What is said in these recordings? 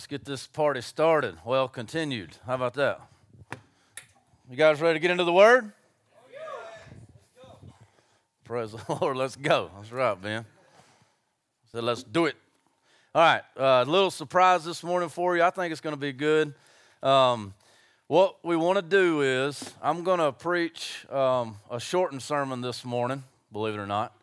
let's get this party started. Well, continued. How about that? You guys ready to get into the Word? Praise the Lord. Let's go. That's right, man. So let's do it. All right. A uh, little surprise this morning for you. I think it's going to be good. Um, what we want to do is, I'm going to preach um, a shortened sermon this morning, believe it or not.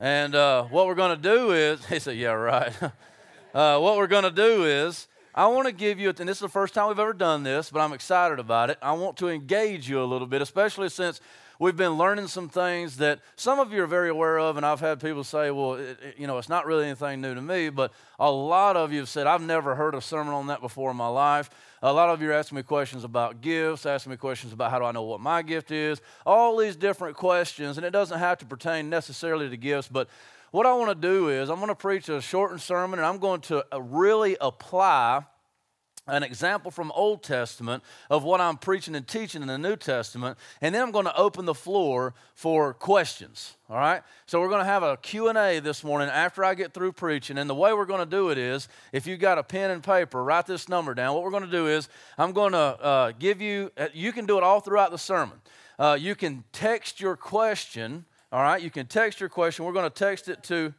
And uh, what we're going to do is, he said, yeah, right. uh, what we're going to do is, I want to give you, and this is the first time we've ever done this, but I'm excited about it. I want to engage you a little bit, especially since we've been learning some things that some of you are very aware of, and I've had people say, well, it, it, you know, it's not really anything new to me, but a lot of you have said, I've never heard a sermon on that before in my life. A lot of you are asking me questions about gifts, asking me questions about how do I know what my gift is, all these different questions, and it doesn't have to pertain necessarily to gifts, but what I want to do is I'm going to preach a shortened sermon, and I'm going to uh, really apply an example from Old Testament of what I'm preaching and teaching in the New Testament, and then I'm going to open the floor for questions. All right? So we're going to have a Q&A this morning after I get through preaching, and the way we're going to do it is, if you've got a pen and paper, write this number down. What we're going to do is, I'm going to uh, give you, uh, you can do it all throughout the sermon. Uh, you can text your question, all right? You can text your question. We're going to text it to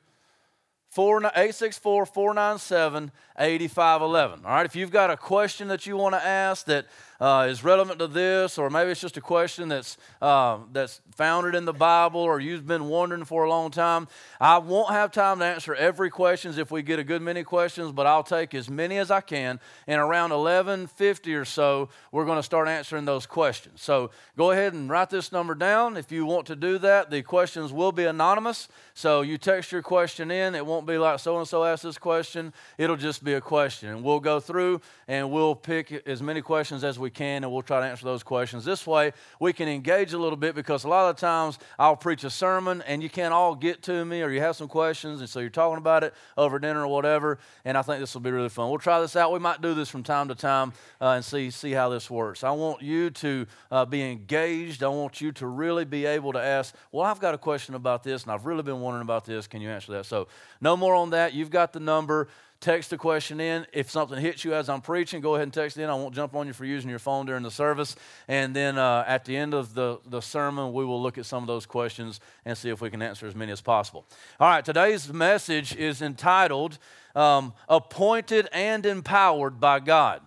864 497 8511. All right, if you've got a question that you want to ask that uh, is relevant to this, or maybe it's just a question that's, uh, that's founded in the Bible, or you've been wondering for a long time. I won't have time to answer every questions if we get a good many questions, but I'll take as many as I can. And around 1150 or so, we're going to start answering those questions. So go ahead and write this number down if you want to do that. The questions will be anonymous, so you text your question in. It won't be like so and so asked this question. It'll just be a question, and we'll go through and we'll pick as many questions as we can, and we'll try to answer those questions. This way, we can engage a little bit because a lot of times I'll preach a sermon and you can't all get to me, or you have some questions, and so you're talking about it over dinner or whatever. And I think this will be really fun. We'll try this out. We might do this from time to time uh, and see see how this works. I want you to uh, be engaged. I want you to really be able to ask. Well, I've got a question about this, and I've really been wondering about this. Can you answer that? So, no more on that. You've got the number text a question in. If something hits you as I'm preaching, go ahead and text it in. I won't jump on you for using your phone during the service. And then uh, at the end of the, the sermon, we will look at some of those questions and see if we can answer as many as possible. All right, today's message is entitled um, Appointed and Empowered by God.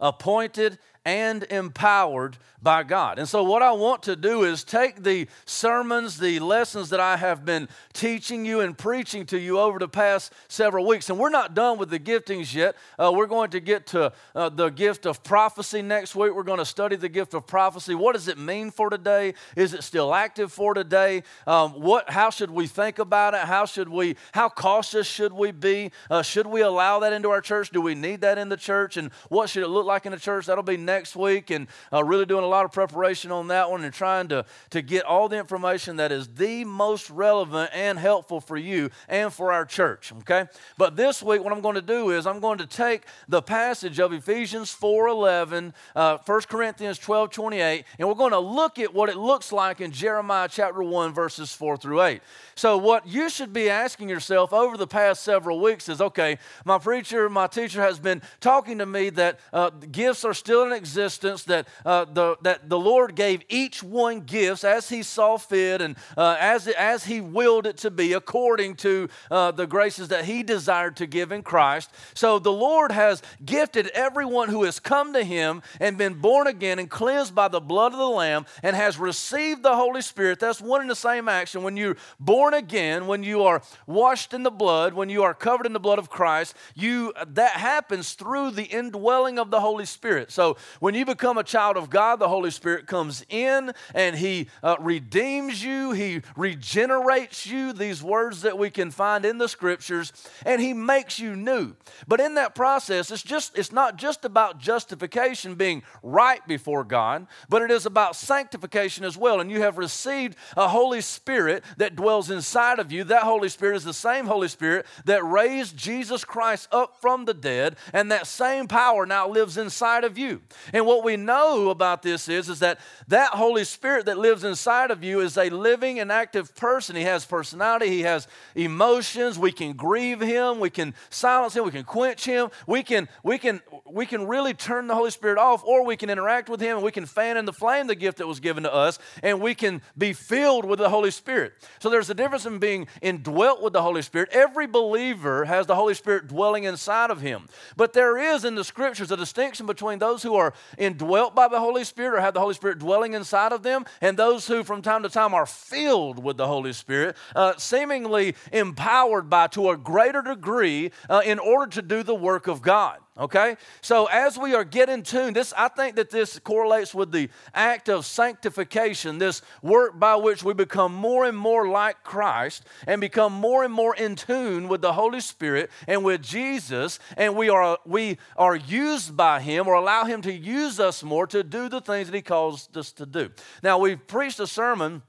Appointed and empowered by God. And so, what I want to do is take the sermons, the lessons that I have been teaching you and preaching to you over the past several weeks. And we're not done with the giftings yet. Uh, we're going to get to uh, the gift of prophecy next week. We're going to study the gift of prophecy. What does it mean for today? Is it still active for today? Um, what? How should we think about it? How should we? How cautious should we be? Uh, should we allow that into our church? Do we need that in the church? And what should it look like in the church? That'll be next week. And uh, really doing a lot of preparation on that one and trying to, to get all the information that is the most relevant and helpful for you and for our church, okay? But this week, what I'm going to do is I'm going to take the passage of Ephesians 4.11, uh, 1 Corinthians 12.28, and we're going to look at what it looks like in Jeremiah chapter 1, verses 4 through 8. So, what you should be asking yourself over the past several weeks is okay, my preacher, my teacher has been talking to me that uh, gifts are still in existence, that, uh, the, that the Lord gave each one gifts as he saw fit and uh, as, as he willed it to be according to uh, the graces that he desired to give in Christ. So, the Lord has gifted everyone who has come to him and been born again and cleansed by the blood of the Lamb and has received the Holy Spirit. That's one and the same action. When you're born again, when you are washed in the blood, when you are covered in the blood of Christ, you that happens through the indwelling of the Holy Spirit. So when you become a child of God, the Holy Spirit comes in and He uh, redeems you, He regenerates you. These words that we can find in the Scriptures, and He makes you new. But in that process, it's just it's not just about justification being right before God, but it is about sanctification as well. And you have received a Holy Spirit that dwells inside of you, that Holy Spirit is the same Holy Spirit that raised Jesus Christ up from the dead, and that same power now lives inside of you. And what we know about this is, is that that Holy Spirit that lives inside of you is a living and active person. He has personality, he has emotions. We can grieve him, we can silence him, we can quench him. We can we can we can really turn the Holy Spirit off or we can interact with him and we can fan in the flame the gift that was given to us and we can be filled with the Holy Spirit. So there's a difference in being indwelt with the Holy Spirit. Every believer has the Holy Spirit dwelling inside of him. But there is in the scriptures a distinction between those who are indwelt by the Holy Spirit or have the Holy Spirit dwelling inside of them and those who from time to time are filled with the Holy Spirit, uh, seemingly empowered by to a greater degree uh, in order to do the work of God. Okay? So as we are getting tuned, this I think that this correlates with the act of sanctification, this work by which we become more and more like Christ and become more and more in tune with the Holy Spirit and with Jesus, and we are we are used by him or allow him to use us more to do the things that he calls us to do. Now we've preached a sermon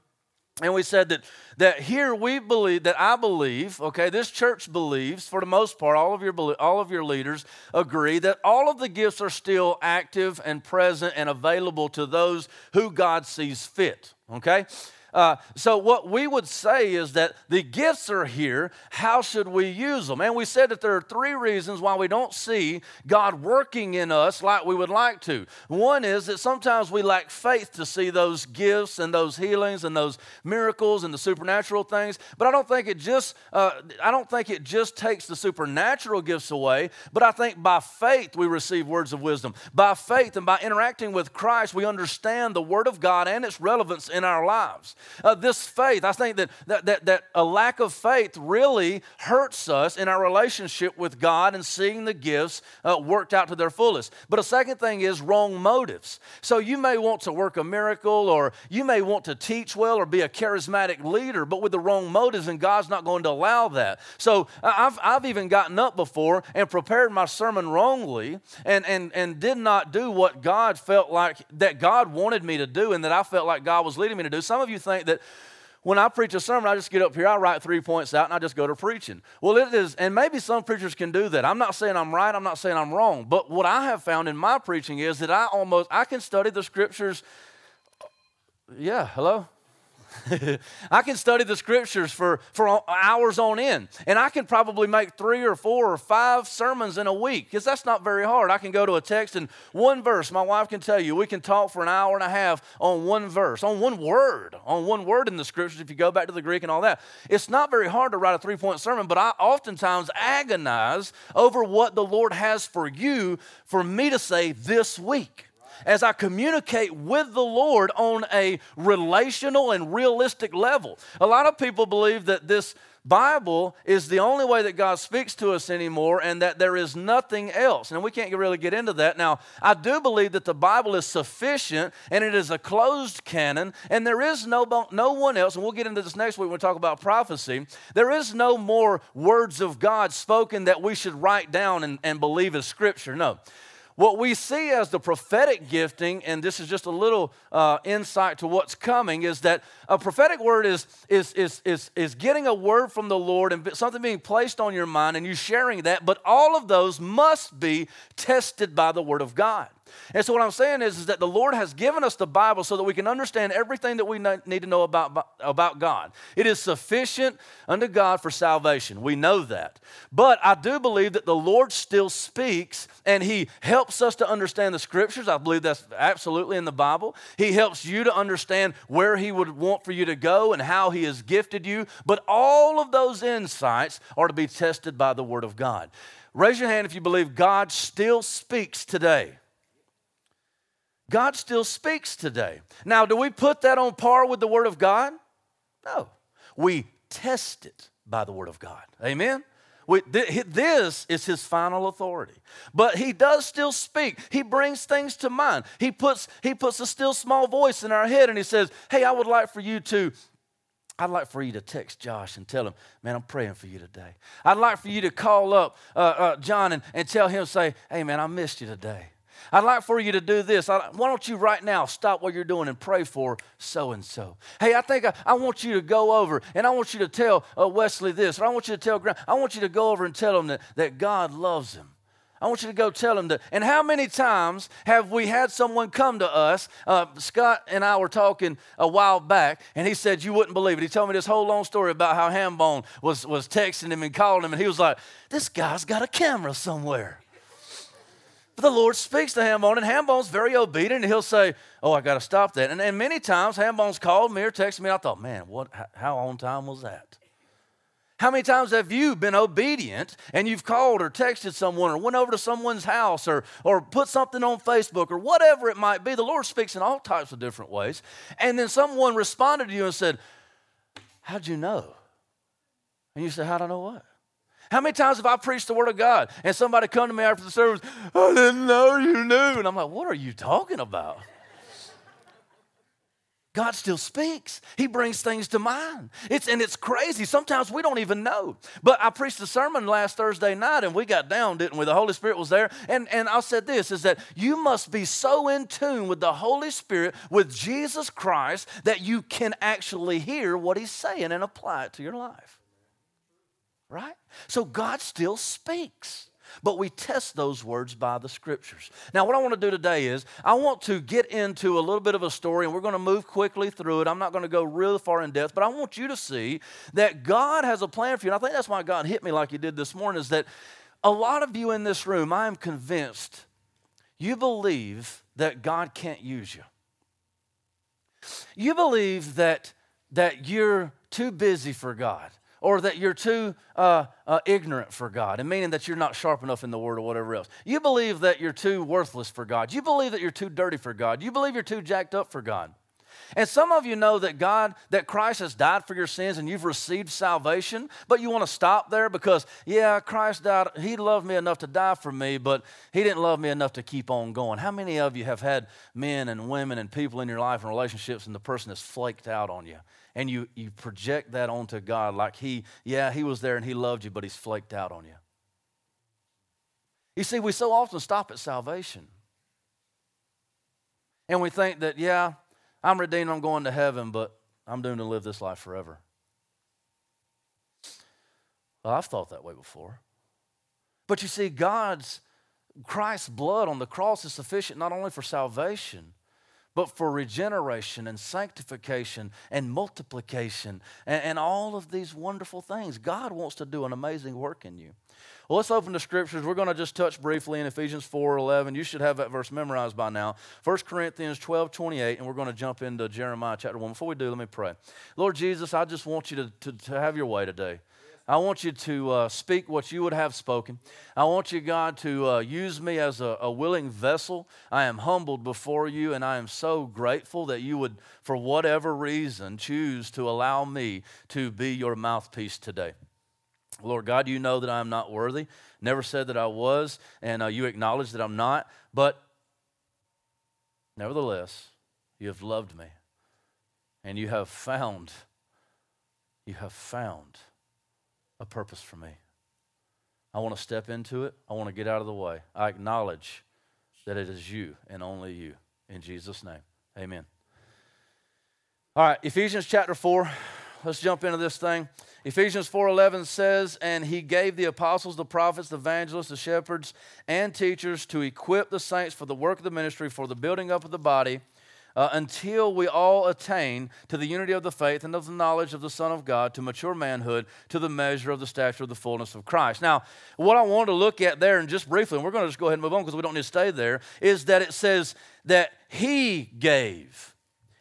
and we said that, that here we believe, that I believe, okay, this church believes, for the most part, all of, your, all of your leaders agree that all of the gifts are still active and present and available to those who God sees fit, okay? Uh, so, what we would say is that the gifts are here. How should we use them? And we said that there are three reasons why we don't see God working in us like we would like to. One is that sometimes we lack faith to see those gifts and those healings and those miracles and the supernatural things. But I don't think it just uh, I don't think it just takes the supernatural gifts away. But I think by faith we receive words of wisdom. By faith and by interacting with Christ, we understand the Word of God and its relevance in our lives. Uh, this faith, I think that, that, that, that a lack of faith really hurts us in our relationship with God and seeing the gifts uh, worked out to their fullest. But a second thing is wrong motives. So you may want to work a miracle or you may want to teach well or be a charismatic leader, but with the wrong motives, and God's not going to allow that. So I've, I've even gotten up before and prepared my sermon wrongly and, and, and did not do what God felt like that God wanted me to do and that I felt like God was leading me to do. Some of you think that when I preach a sermon, I just get up here, I write three points out, and I just go to preaching. Well, it is, and maybe some preachers can do that. I'm not saying I'm right, I'm not saying I'm wrong, but what I have found in my preaching is that I almost I can study the scriptures. Yeah, hello? I can study the scriptures for, for hours on end, and I can probably make three or four or five sermons in a week because that's not very hard. I can go to a text and one verse. My wife can tell you we can talk for an hour and a half on one verse, on one word, on one word in the scriptures. If you go back to the Greek and all that, it's not very hard to write a three point sermon, but I oftentimes agonize over what the Lord has for you for me to say this week as I communicate with the Lord on a relational and realistic level. A lot of people believe that this Bible is the only way that God speaks to us anymore and that there is nothing else. And we can't really get into that. Now, I do believe that the Bible is sufficient and it is a closed canon and there is no, no one else, and we'll get into this next week when we talk about prophecy. There is no more words of God spoken that we should write down and, and believe as Scripture. No. What we see as the prophetic gifting, and this is just a little uh, insight to what's coming, is that a prophetic word is, is, is, is, is getting a word from the Lord and something being placed on your mind and you sharing that, but all of those must be tested by the Word of God. And so, what I'm saying is, is that the Lord has given us the Bible so that we can understand everything that we need to know about, about God. It is sufficient unto God for salvation. We know that. But I do believe that the Lord still speaks and He helps us to understand the Scriptures. I believe that's absolutely in the Bible. He helps you to understand where He would want for you to go and how He has gifted you. But all of those insights are to be tested by the Word of God. Raise your hand if you believe God still speaks today. God still speaks today. Now, do we put that on par with the Word of God? No. We test it by the Word of God. Amen? We, th- this is his final authority. But he does still speak. He brings things to mind. He puts, he puts a still small voice in our head and he says, Hey, I would like for you to I'd like for you to text Josh and tell him, man, I'm praying for you today. I'd like for you to call up uh, uh, John and, and tell him, say, hey, man, I missed you today. I'd like for you to do this. I, why don't you right now stop what you're doing and pray for so and so? Hey, I think I, I, want you to go over and I want you to tell uh, Wesley this, or I want you to tell Grant, I want you to go over and tell him that, that God loves him. I want you to go tell him that. And how many times have we had someone come to us? Uh, Scott and I were talking a while back, and he said, You wouldn't believe it. He told me this whole long story about how Hambone was, was texting him and calling him, and he was like, This guy's got a camera somewhere. But the Lord speaks to Hambone, and Hambone's very obedient, and he'll say, Oh, I got to stop that. And, and many times, Hambone's called me or texted me, and I thought, Man, what, how on time was that? How many times have you been obedient and you've called or texted someone or went over to someone's house or, or put something on Facebook or whatever it might be? The Lord speaks in all types of different ways. And then someone responded to you and said, How'd you know? And you said, How'd I know what? How many times have I preached the Word of God and somebody come to me after the service, I didn't know you knew. And I'm like, What are you talking about? God still speaks. He brings things to mind. It's, and it's crazy. Sometimes we don't even know. But I preached a sermon last Thursday night and we got down, didn't we? The Holy Spirit was there. And, and I said this is that you must be so in tune with the Holy Spirit, with Jesus Christ, that you can actually hear what He's saying and apply it to your life. Right? So God still speaks but we test those words by the scriptures. Now, what I want to do today is I want to get into a little bit of a story, and we're going to move quickly through it. I'm not going to go real far in depth, but I want you to see that God has a plan for you. And I think that's why God hit me like He did this morning, is that a lot of you in this room, I am convinced you believe that God can't use you. You believe that, that you're too busy for God or that you're too uh, uh, ignorant for God, and meaning that you're not sharp enough in the Word or whatever else. You believe that you're too worthless for God. You believe that you're too dirty for God. You believe you're too jacked up for God. And some of you know that God, that Christ has died for your sins and you've received salvation, but you want to stop there because, yeah, Christ died. He loved me enough to die for me, but He didn't love me enough to keep on going. How many of you have had men and women and people in your life and relationships and the person has flaked out on you? And you, you project that onto God like He, yeah, He was there and He loved you, but He's flaked out on you. You see, we so often stop at salvation. And we think that, yeah, I'm redeemed, I'm going to heaven, but I'm doomed to live this life forever. Well, I've thought that way before. But you see, God's, Christ's blood on the cross is sufficient not only for salvation, but for regeneration and sanctification and multiplication and, and, all of these wonderful things. God wants to do an amazing work in you. Well, let's open the scriptures. We're going to just touch briefly in Ephesians 4 11. You should have that verse memorized by now. 1 Corinthians 12 28, and we're going to jump into Jeremiah chapter 1. Before we do, let me pray. Lord Jesus, I just want you to, to, to have your way today. I want you to uh, speak what you would have spoken. I want you, God, to uh, use me as a, a, willing vessel. I am humbled before you, and I am so grateful that you would, for whatever reason, choose to allow me to be your mouthpiece today. Lord God, you know that I am not worthy. Never said that I was, and uh, you acknowledge that I'm not. But nevertheless, you have loved me, and you have found, you have found a purpose for me. I want to step into it. I want to get out of the way. I acknowledge that it is you and only you. In Jesus' name, amen. All right, Ephesians chapter 4. Let's jump into this thing. Ephesians 4:11 says, "And he gave the apostles, the prophets, the evangelists, the shepherds, and teachers to equip the saints for the work of the ministry, for the building up of the body." Uh, until we all attain to the unity of the faith and of the knowledge of the Son of God, to mature manhood, to the measure of the stature of the fullness of Christ. Now, what I want to look at there, and just briefly, and we're going to just go ahead and move on because we don't need to stay there, is that it says that He gave,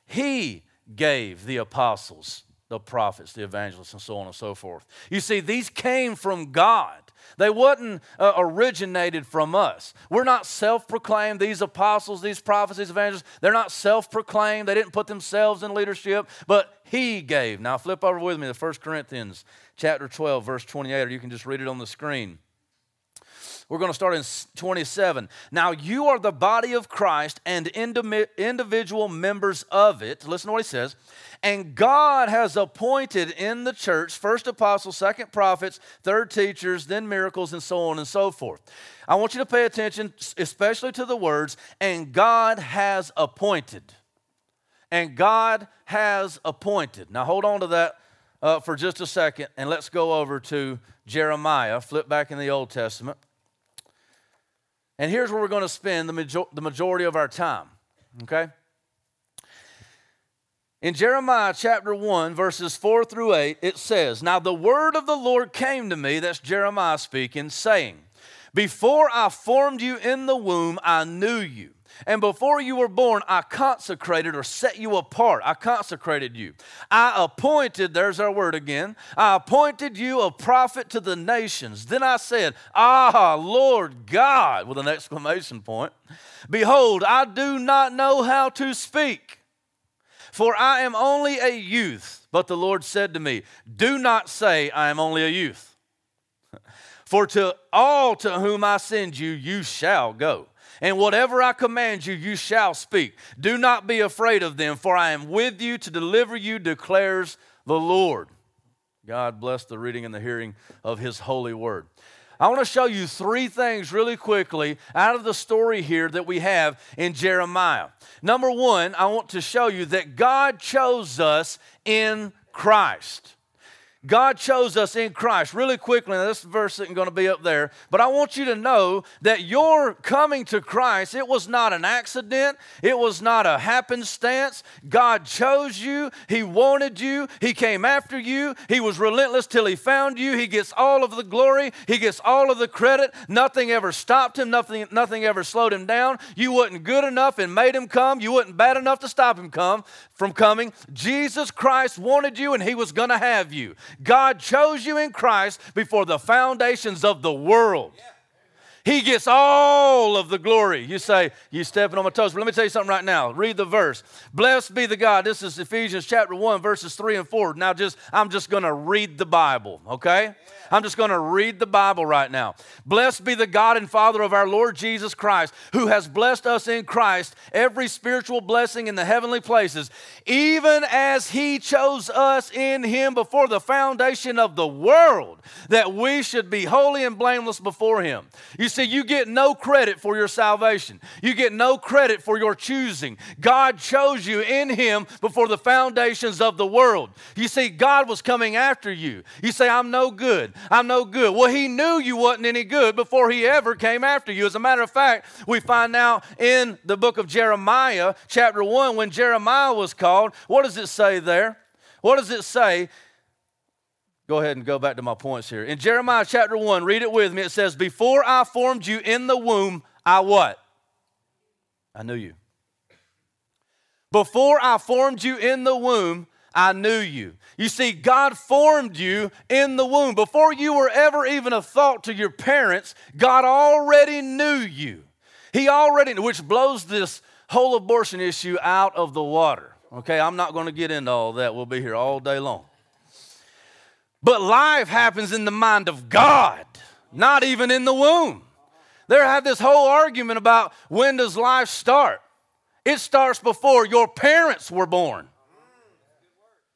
He gave the apostles, the prophets, the evangelists, and so on and so forth. You see, these came from God. They wasn't uh, originated from us. We're not self proclaimed. These apostles, these prophets, these evangelists, they're not self proclaimed. They didn't put themselves in leadership, but He gave. Now, flip over with me to 1 Corinthians chapter 12, verse 28, or you can just read it on the screen. We're going to start in 27. Now, you are the body of Christ and individual members of it. Listen to what he says. And God has appointed in the church first apostles, second prophets, third teachers, then miracles, and so on and so forth. I want you to pay attention, especially to the words, and God has appointed. And God has appointed. Now, hold on to that uh, for just a second, and let's go over to Jeremiah. Flip back in the Old Testament. And here's where we're going to spend the, major- the majority of our time, okay? In Jeremiah chapter 1, verses 4 through 8, it says, Now the word of the Lord came to me, that's Jeremiah speaking, saying, Before I formed you in the womb, I knew you. And before you were born, I consecrated or set you apart. I consecrated you. I appointed, there's our word again, I appointed you a prophet to the nations. Then I said, Ah, Lord God, with an exclamation point. Behold, I do not know how to speak, for I am only a youth. But the Lord said to me, Do not say, I am only a youth. For to all to whom I send you, you shall go and whatever I command you, you shall speak. Do not be afraid of them, for I am with you to deliver you, declares the Lord. God bless the reading and the hearing of his holy word. I want to show you three things really quickly out of the story here that we have in Jeremiah. Number one, I want to show you that God chose us in Christ. God chose us in Christ. Really quickly, this verse isn't going to be up there, but I want you to know that your coming to Christ, it was not an accident, it was not a happenstance. God chose you, He wanted you, He came after you, He was relentless till He found you. He gets all of the glory, He gets all of the credit. Nothing ever stopped Him, nothing, nothing ever slowed Him down. You wasn't good enough and made Him come, you wasn't bad enough to stop Him come from coming. Jesus Christ wanted you and He was going to have you. God chose you in Christ before the foundations of the world. He gets all of the glory. You say, you stepping on my toes. But let me tell you something right now. Read the verse. Blessed be the God. This is Ephesians chapter 1, verses 3 and 4. Now just I'm just gonna read the Bible, okay? I'm just going to read the Bible right now. Blessed be the God and Father of our Lord Jesus Christ, who has blessed us in Christ every spiritual blessing in the heavenly places, even as He chose us in Him before the foundation of the world, that we should be holy and blameless before Him. You see, you get no credit for your salvation, you get no credit for your choosing. God chose you in Him before the foundations of the world. You see, God was coming after you. You say, I'm no good. I'm no good. Well, he knew you wasn't any good before he ever came after you. As a matter of fact, we find out in the book of Jeremiah, chapter 1, when Jeremiah was called, what does it say there? What does it say? Go ahead and go back to my points here. In Jeremiah chapter 1, read it with me. It says, Before I formed you in the womb, I what? I knew you. Before I formed you in the womb, I knew you. You see, God formed you in the womb. Before you were ever even a thought to your parents, God already knew you. He already, which blows this whole abortion issue out of the water. Okay, I'm not going to get into all that. We'll be here all day long. But life happens in the mind of God, not even in the womb. There had this whole argument about when does life start? It starts before your parents were born.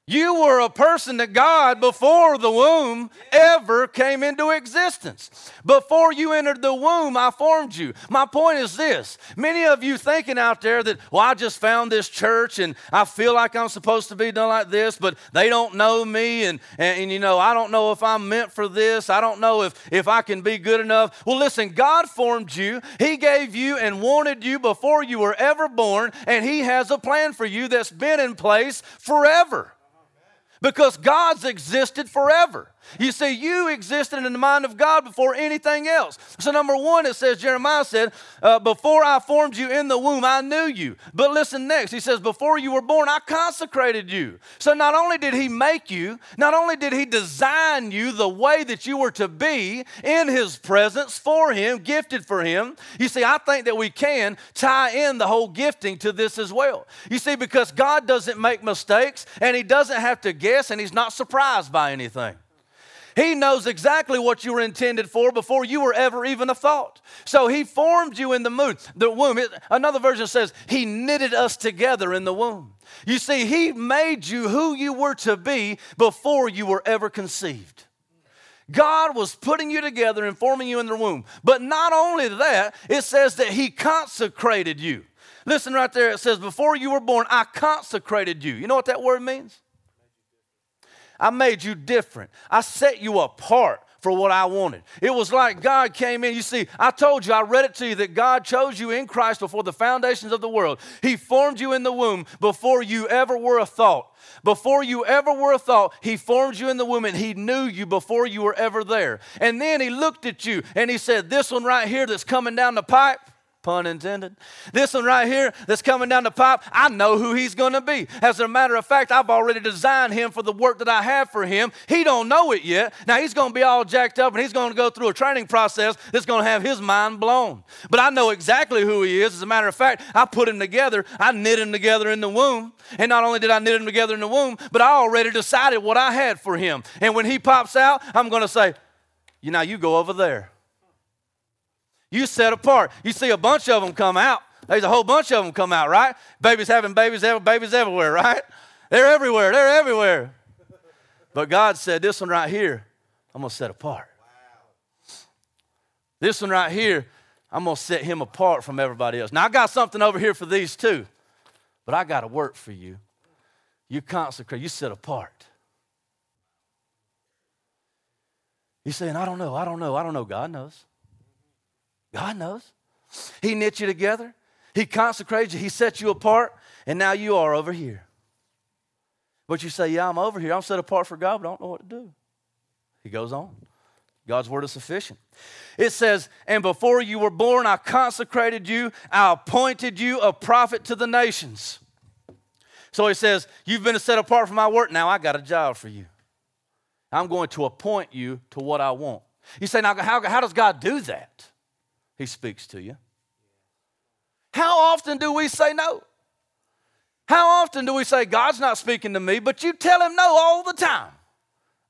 You were a person that God, before the womb ever came into existence. Before you entered the womb, I formed you. My point is this many of you thinking out there that, well, I just found this church and I feel like I'm supposed to be done like this, but they don't know me and, and, and you know, I don't know if I'm meant for this. I don't know if, if I can be good enough. Well, listen, God formed you, He gave you and wanted you before you were ever born, and He has a plan for you that's been in place forever because God's existed forever. You see, you existed in the mind of God before anything else. So, number one, it says, Jeremiah said, uh, Before I formed you in the womb, I knew you. But listen next, he says, Before you were born, I consecrated you. So, not only did he make you, not only did he design you the way that you were to be in his presence for him, gifted for him. You see, I think that we can tie in the whole gifting to this as well. You see, because God doesn't make mistakes and he doesn't have to guess and he's not surprised by anything. He knows exactly what you were intended for before you were ever even a thought. So He formed you in the moon, the womb. Another version says He knitted us together in the womb. You see, He made you who you were to be before you were ever conceived. God was putting you together and forming you in the womb. But not only that, it says that He consecrated you. Listen right there, it says, Before you were born, I consecrated you. You know what that word means? I made you different. I set you apart for what I wanted. It was like God came in. You see, I told you, I read it to you that God chose you in Christ before the foundations of the world. He formed you in the womb before you ever were a thought. Before you ever were a thought, He formed you in the womb and He knew you before you were ever there. And then He looked at you and He said, This one right here that's coming down the pipe, pun intended. This one right here that's coming down the pipe, I know who he's going to be. As a matter of fact, I've already designed him for the work that I have for him. He don't know it yet. Now he's going to be all jacked up and he's going to go through a training process that's going to have his mind blown. But I know exactly who he is. As a matter of fact, I put him together. I knit him together in the womb. And not only did I knit him together in the womb, but I already decided what I had for him. And when he pops out, I'm going to say, you know, you go over there. You set apart. You see a bunch of them come out. There's a whole bunch of them come out, right? Babies having babies, babies everywhere, right? They're everywhere. They're everywhere. But God said, This one right here, I'm going to set apart. This one right here, I'm going to set him apart from everybody else. Now, I got something over here for these too, but I got to work for you. You consecrate, you set apart. You're saying, I don't know, I don't know, I don't know. God knows. God knows. He knit you together, He consecrated you, He set you apart, and now you are over here. But you say, Yeah, I'm over here. I'm set apart for God, but I don't know what to do. He goes on. God's word is sufficient. It says, And before you were born, I consecrated you, I appointed you a prophet to the nations. So he says, You've been set apart for my work. Now I got a job for you. I'm going to appoint you to what I want. You say, Now, how, how does God do that? He speaks to you. How often do we say no? How often do we say, God's not speaking to me, but you tell him no all the time?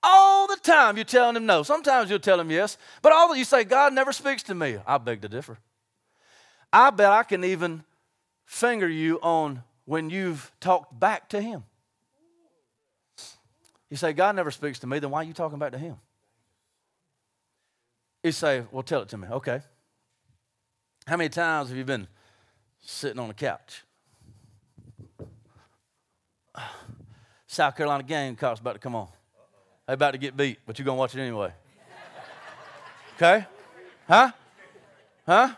All the time you're telling him no. Sometimes you'll tell him yes, but all that you say, God never speaks to me. I beg to differ. I bet I can even finger you on when you've talked back to him. You say, God never speaks to me, then why are you talking back to him? You say, Well, tell it to me. Okay. How many times have you been sitting on the couch? South Carolina Gamecocks about to come on. They about to get beat, but you're gonna watch it anyway. Okay? Huh? Huh?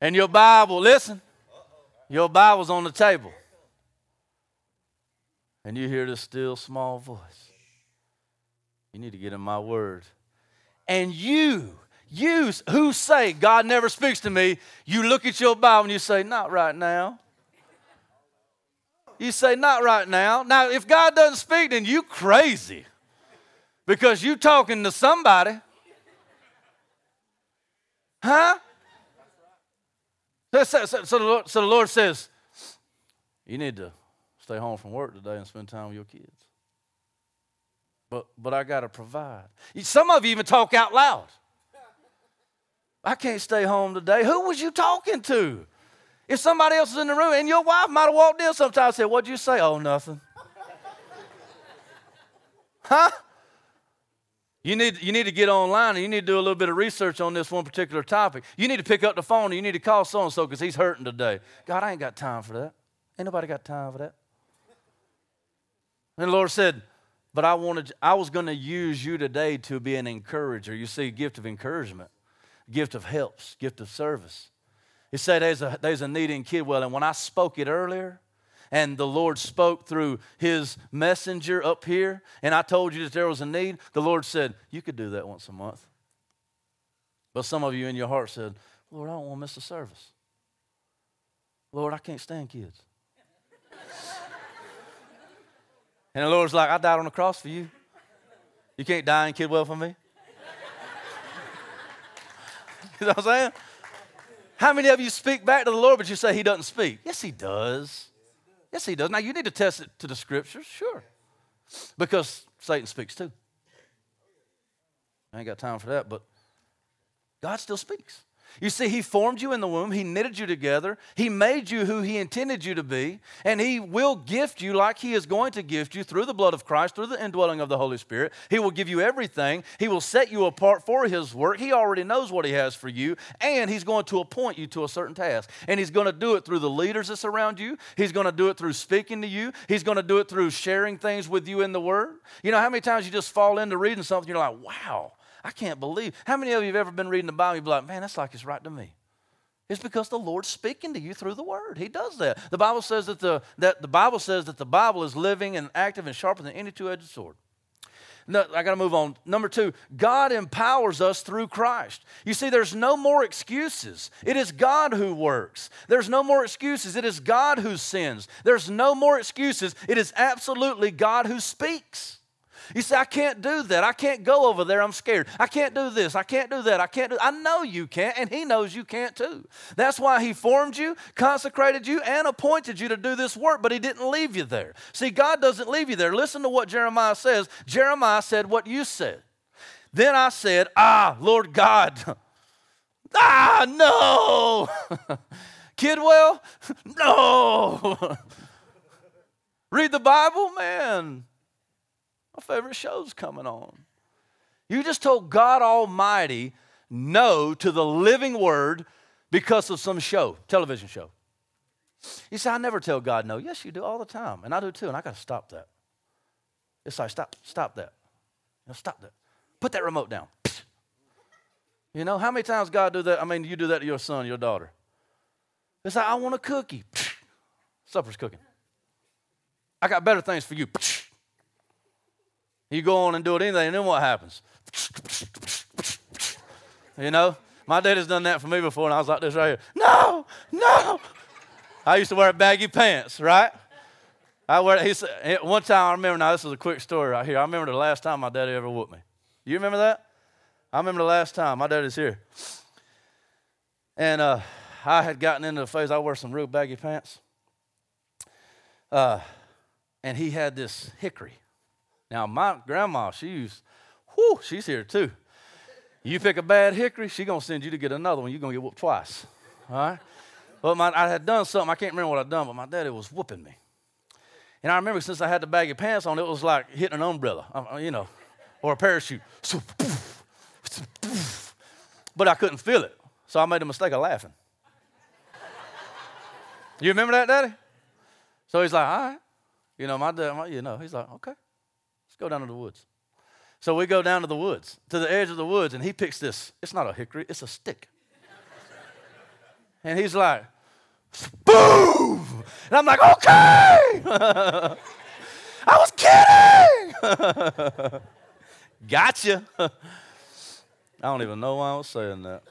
And your Bible, listen, your Bible's on the table. And you hear this still small voice. You need to get in my word. And you you who say God never speaks to me, you look at your Bible and you say, Not right now. You say, Not right now. Now, if God doesn't speak, then you crazy because you talking to somebody. Huh? So, so, so, the Lord, so the Lord says, You need to stay home from work today and spend time with your kids. But, but I got to provide. Some of you even talk out loud. I can't stay home today. Who was you talking to? If somebody else is in the room and your wife might have walked in sometime and said, What'd you say? Oh, nothing. huh? You need, you need to get online and you need to do a little bit of research on this one particular topic. You need to pick up the phone and you need to call so and so because he's hurting today. God, I ain't got time for that. Ain't nobody got time for that. And the Lord said, But I wanted I was to use you today to be an encourager. You see, gift of encouragement gift of helps, gift of service. He said there's a, there's a need in Kidwell, and when I spoke it earlier, and the Lord spoke through his messenger up here, and I told you that there was a need, the Lord said, You could do that once a month. But some of you in your heart said, Lord, I don't want to miss a service. Lord, I can't stand kids. and the Lord's like, I died on the cross for you. You can't die in Kidwell for me. you know what I'm saying? How many of you speak back to the Lord, but you say He doesn't speak? Yes, He does. Yes, He does. Now, you need to test it to the scriptures, sure. Because Satan speaks too. I ain't got time for that, but God still speaks. You see, He formed you in the womb, He knitted you together, He made you who He intended you to be, and He will gift you like He is going to gift you through the blood of Christ, through the indwelling of the Holy Spirit. He will give you everything. He will set you apart for His work. He already knows what He has for you, and He's going to appoint you to a certain task. And He's going to do it through the leaders that surround you, He's going to do it through speaking to you, He's going to do it through sharing things with you in the Word. You know, how many times you just fall into reading something, you're like, wow. I can't believe. How many of you have ever been reading the Bible? You'd be like, man, that's like it's right to me. It's because the Lord's speaking to you through the Word. He does that. The Bible says that the, that the Bible says that the Bible is living and active and sharper than any two-edged sword. No, I got to move on. Number two, God empowers us through Christ. You see, there's no more excuses. It is God who works. There's no more excuses. It is God who sins. There's no more excuses. It is absolutely God who speaks. You say, I can't do that. I can't go over there. I'm scared. I can't do this. I can't do that. I can't do I know you can't, and He knows you can't too. That's why He formed you, consecrated you, and appointed you to do this work, but He didn't leave you there. See, God doesn't leave you there. Listen to what Jeremiah says. Jeremiah said what you said. Then I said, Ah, Lord God. ah, no. Kidwell, no. Read the Bible, man. My favorite show's coming on. You just told God Almighty no to the living word because of some show, television show. You say, I never tell God no. Yes, you do all the time. And I do too, and I got to stop that. It's like, stop, stop that. You know, stop that. Put that remote down. You know, how many times God do that? I mean, you do that to your son, your daughter. It's like, I want a cookie. Supper's cooking. I got better things for you. You go on and do it anyway, and then what happens? You know? My dad has done that for me before, and I was like this right here. No, no. I used to wear baggy pants, right? I wear. He said one time I remember. Now this is a quick story right here. I remember the last time my daddy ever whooped me. You remember that? I remember the last time my daddy's here, and uh, I had gotten into the phase. I wear some real baggy pants, uh, and he had this hickory now, my grandma, she's, whoo, she's here too. You pick a bad hickory, she's going to send you to get another one. You're going to get whooped twice. All right? But my, I had done something, I can't remember what I'd done, but my daddy was whooping me. And I remember since I had the baggy pants on, it was like hitting an umbrella, uh, uh, you know, or a parachute. But I couldn't feel it. So I made a mistake of laughing. You remember that, Daddy? So he's like, all right. You know, my dad, my, you know, he's like, okay go down to the woods. So we go down to the woods, to the edge of the woods, and he picks this. It's not a hickory, it's a stick. and he's like, boom! And I'm like, okay! I was kidding! gotcha. I don't even know why I was saying that.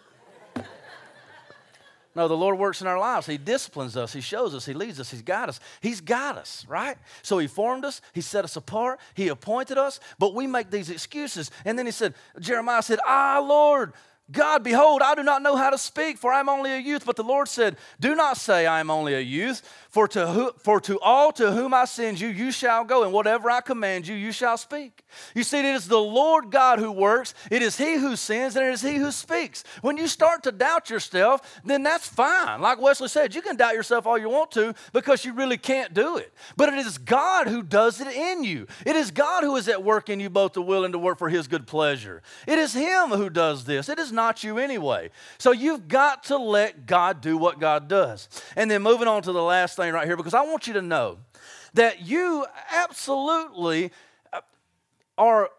No, the Lord works in our lives. He disciplines us. He shows us. He leads us. He's got us. He's got us, right? So He formed us. He set us apart. He appointed us. But we make these excuses. And then He said, Jeremiah said, Ah, Lord, God, behold, I do not know how to speak, for I am only a youth. But the Lord said, Do not say I am only a youth, for to, who, for to all to whom I send you, you shall go, and whatever I command you, you shall speak. You see, it is the Lord God who works, it is He who sends, and it is He who speaks. When you start to doubt yourself, then that's fine. Like Wesley said, you can doubt yourself all you want to because you really can't do it. But it is God who does it in you. It is God who is at work in you both to will and to work for His good pleasure. It is Him who does this. It is not you anyway. So you've got to let God do what God does. And then moving on to the last thing right here, because I want you to know that you absolutely uh, are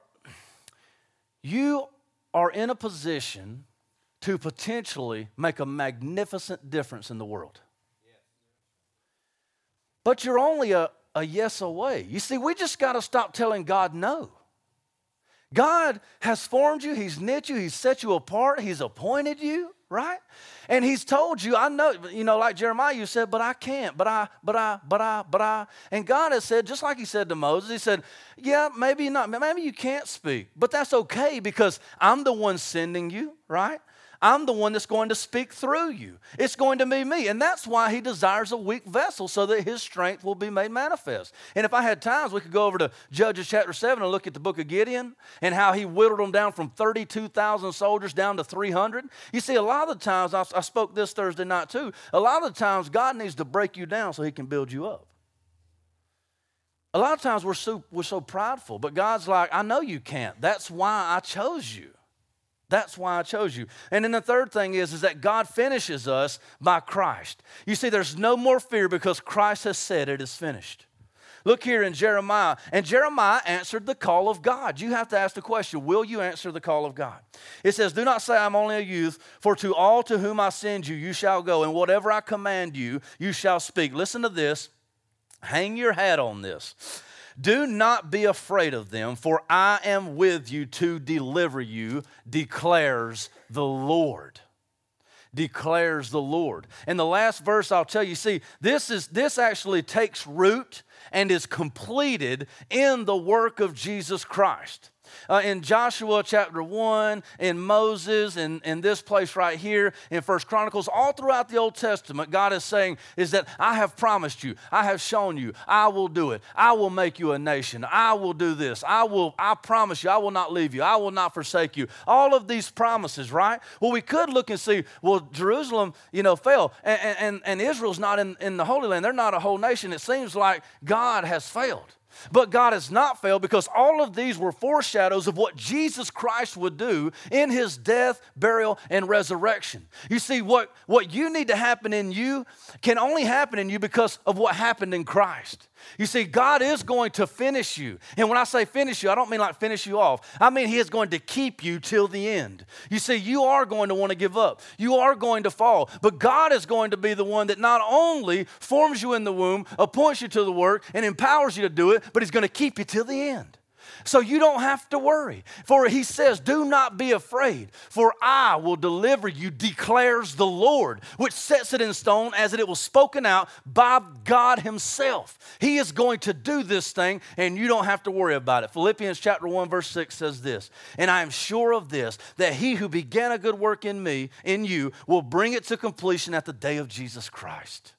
you are in a position to potentially make a magnificent difference in the world. But you're only a, a yes away. You see, we just got to stop telling God no. God has formed you, He's knit you, He's set you apart, He's appointed you, right? And He's told you, I know, you know, like Jeremiah, you said, but I can't, but I, but I, but I, but I. And God has said, just like He said to Moses, He said, yeah, maybe not, maybe you can't speak, but that's okay because I'm the one sending you, right? I'm the one that's going to speak through you. It's going to be me. And that's why he desires a weak vessel so that his strength will be made manifest. And if I had times, we could go over to Judges chapter 7 and look at the book of Gideon and how he whittled them down from 32,000 soldiers down to 300. You see, a lot of the times, I, spoke this Thursday night too, a lot of the times God needs to break you down so he can build you up. A lot of times we're so, we're so prideful, but God's like, I know you can't. That's why I chose you. That's why I chose you. And then the third thing is, is that God finishes us by Christ. You see, there's no more fear because Christ has said it is finished. Look here in Jeremiah, and Jeremiah answered the call of God. You have to ask the question Will you answer the call of God? It says, Do not say, I'm only a youth, for to all to whom I send you, you shall go, and whatever I command you, you shall speak. Listen to this. Hang your hat on this. Do not be afraid of them, for I am with you to deliver you, declares the Lord. Declares the Lord. And the last verse I'll tell you, see, this is this actually takes root and is completed in the work of Jesus Christ uh, in Joshua chapter 1, in Moses, in, in this place right here, in First Chronicles, all throughout the Old Testament, God is saying, is that I have promised you, I have shown you, I will do it. I will make you a nation. I will do this. I will, I promise you, I will not leave you. I will not forsake you. All of these promises, right? Well, we could look and see, well, Jerusalem, you know, fell, and, and, and Israel's not in, in the Holy Land. They're not a whole nation. It seems like God has failed. But God has not failed because all of these were foreshadows of what Jesus Christ would do in his death, burial, and resurrection. You see, what, what you need to happen in you can only happen in you because of what happened in Christ. You see, God is going to finish you. And when I say finish you, I don't mean like finish you off. I mean, He is going to keep you till the end. You see, you are going to want to give up, you are going to fall. But God is going to be the one that not only forms you in the womb, appoints you to the work, and empowers you to do it, but He's going to keep you till the end. So you don't have to worry. For he says, Do not be afraid, for I will deliver you, declares the Lord, which sets it in stone as it was spoken out by God Himself. He is going to do this thing, and you don't have to worry about it. Philippians chapter 1, verse 6 says this, and I am sure of this, that he who began a good work in me, in you, will bring it to completion at the day of Jesus Christ.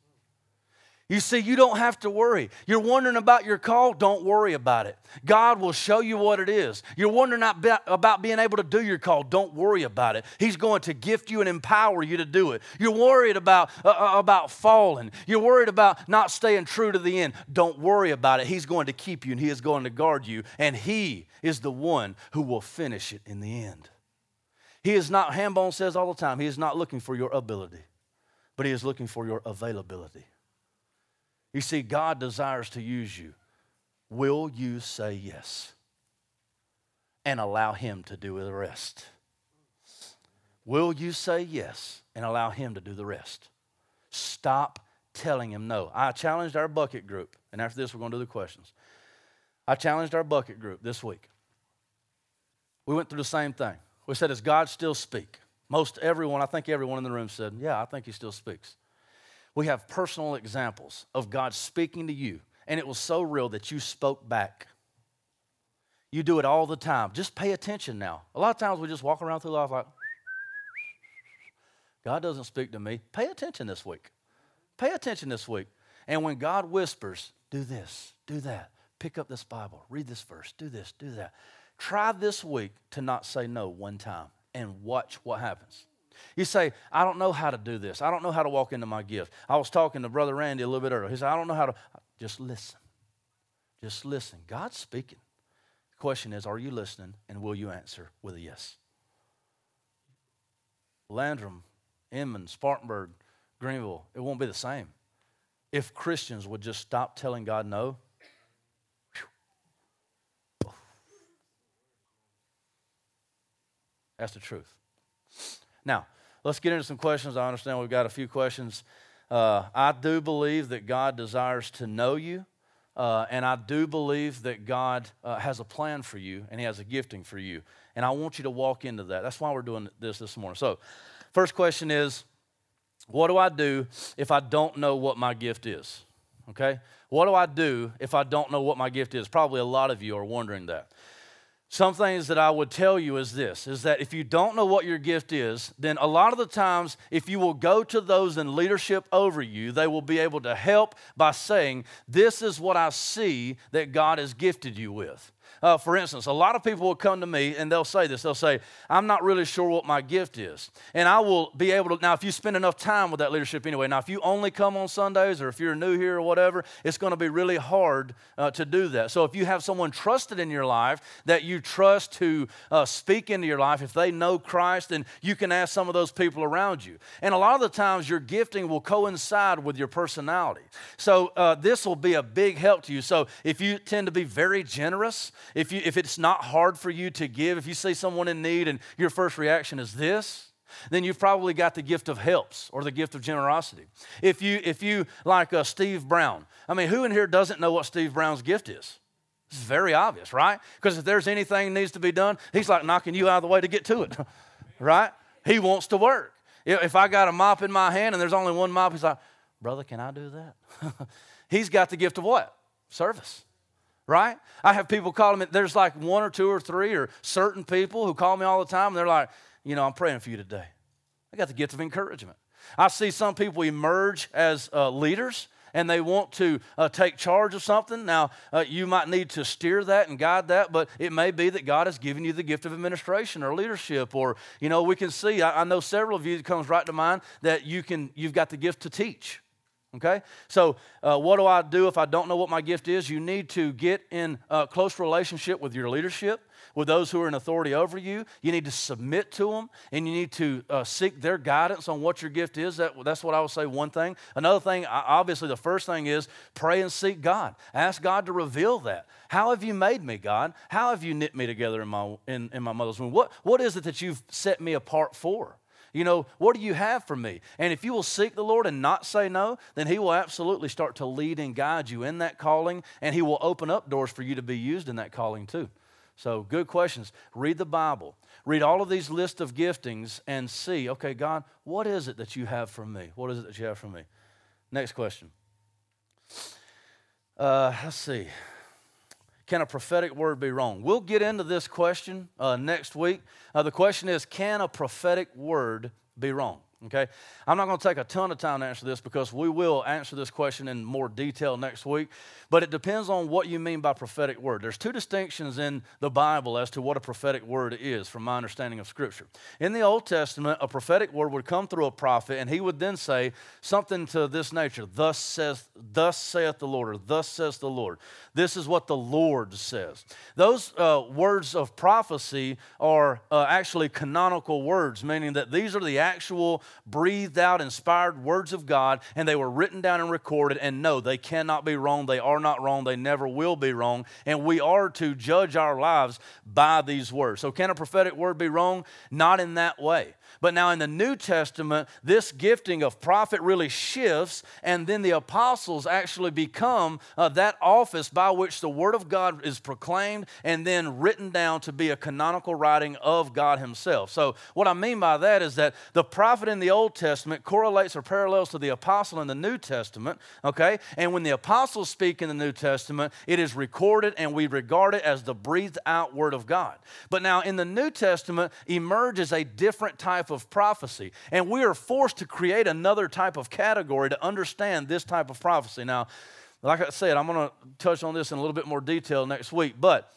You see, you don't have to worry. You're wondering about your call, don't worry about it. God will show you what it is. You're wondering about being able to do your call, don't worry about it. He's going to gift you and empower you to do it. You're worried about, uh, uh, about falling. You're worried about not staying true to the end. Don't worry about it. He's going to keep you and He is going to guard you, and He is the one who will finish it in the end. He is not, Hambone says all the time, He is not looking for your ability, but He is looking for your availability. You see, God desires to use you. Will you say yes and allow Him to do the rest? Will you say yes and allow Him to do the rest? Stop telling Him no. I challenged our bucket group, and after this, we're going to do the questions. I challenged our bucket group this week. We went through the same thing. We said, Does God still speak? Most everyone, I think everyone in the room said, Yeah, I think He still speaks we have personal examples of God speaking to you, and it was so real that you spoke back. You do it all the time. Just pay attention now. A lot of times we just walk around through life like, God doesn't speak to me. Pay attention this week. Pay attention this week. And when God whispers, do this, do that, pick up this Bible, read this verse, do this, do that. Try this week to not say no one time and watch what happens. You say, I don't know how to do this. I don't know how to walk into my gift. I was talking to Brother Randy a little bit earlier. He said, I don't know how to. Just listen. Just listen. God's speaking. The question is, are you listening and will you answer with a yes? Landrum, Inman, Spartanburg, Greenville, it won't be the same. If Christians would just stop telling God no, that's the truth. Now, let's get into some questions. I understand we've got a few questions. Uh, I do believe that God desires to know you, uh, and I do believe that God uh, has a plan for you and He has a gifting for you. And I want you to walk into that. That's why we're doing this this morning. So, first question is what do I do if I don't know what my gift is? Okay? What do I do if I don't know what my gift is? Probably a lot of you are wondering that. Some things that I would tell you is this is that if you don't know what your gift is, then a lot of the times, if you will go to those in leadership over you, they will be able to help by saying, This is what I see that God has gifted you with. Uh, for instance, a lot of people will come to me and they'll say this. They'll say, I'm not really sure what my gift is. And I will be able to, now, if you spend enough time with that leadership anyway, now, if you only come on Sundays or if you're new here or whatever, it's going to be really hard uh, to do that. So if you have someone trusted in your life that you trust to uh, speak into your life, if they know Christ, then you can ask some of those people around you. And a lot of the times, your gifting will coincide with your personality. So uh, this will be a big help to you. So if you tend to be very generous, if, you, if it's not hard for you to give, if you see someone in need and your first reaction is this, then you've probably got the gift of helps or the gift of generosity. If you, if you like uh, Steve Brown, I mean, who in here doesn't know what Steve Brown's gift is? It's very obvious, right? Because if there's anything needs to be done, he's like knocking you out of the way to get to it, right? He wants to work. If I got a mop in my hand and there's only one mop, he's like, brother, can I do that? he's got the gift of what? Service right? I have people call me, there's like one or two or three or certain people who call me all the time and they're like, you know, I'm praying for you today. I got the gift of encouragement. I see some people emerge as uh, leaders and they want to uh, take charge of something. Now, uh, you might need to steer that and guide that, but it may be that God has given you the gift of administration or leadership. Or, you know, we can see, I, I know several of you, it comes right to mind that you can, you've got the gift to teach. Okay? So, uh, what do I do if I don't know what my gift is? You need to get in a close relationship with your leadership, with those who are in authority over you. You need to submit to them, and you need to uh, seek their guidance on what your gift is. That, that's what I would say, one thing. Another thing, obviously, the first thing is pray and seek God. Ask God to reveal that. How have you made me, God? How have you knit me together in my, in, in my mother's womb? What, what is it that you've set me apart for? You know, what do you have for me? And if you will seek the Lord and not say no, then He will absolutely start to lead and guide you in that calling, and He will open up doors for you to be used in that calling too. So, good questions. Read the Bible. Read all of these lists of giftings and see, okay, God, what is it that you have for me? What is it that you have for me? Next question. Uh, let's see. Can a prophetic word be wrong? We'll get into this question uh, next week. Uh, the question is Can a prophetic word be wrong? Okay? I'm not going to take a ton of time to answer this because we will answer this question in more detail next week. But it depends on what you mean by prophetic word. There's two distinctions in the Bible as to what a prophetic word is, from my understanding of Scripture. In the Old Testament, a prophetic word would come through a prophet, and he would then say something to this nature Thus saith, thus saith the Lord, or thus says the Lord. This is what the Lord says. Those uh, words of prophecy are uh, actually canonical words, meaning that these are the actual breathed out, inspired words of God, and they were written down and recorded. And no, they cannot be wrong. They are not wrong. They never will be wrong. And we are to judge our lives by these words. So, can a prophetic word be wrong? Not in that way. But now in the New Testament, this gifting of prophet really shifts, and then the apostles actually become uh, that office by which the Word of God is proclaimed and then written down to be a canonical writing of God Himself. So, what I mean by that is that the prophet in the Old Testament correlates or parallels to the apostle in the New Testament, okay? And when the apostles speak in the New Testament, it is recorded and we regard it as the breathed out Word of God. But now in the New Testament emerges a different type type of prophecy. And we are forced to create another type of category to understand this type of prophecy. Now, like I said, I'm going to touch on this in a little bit more detail next week, but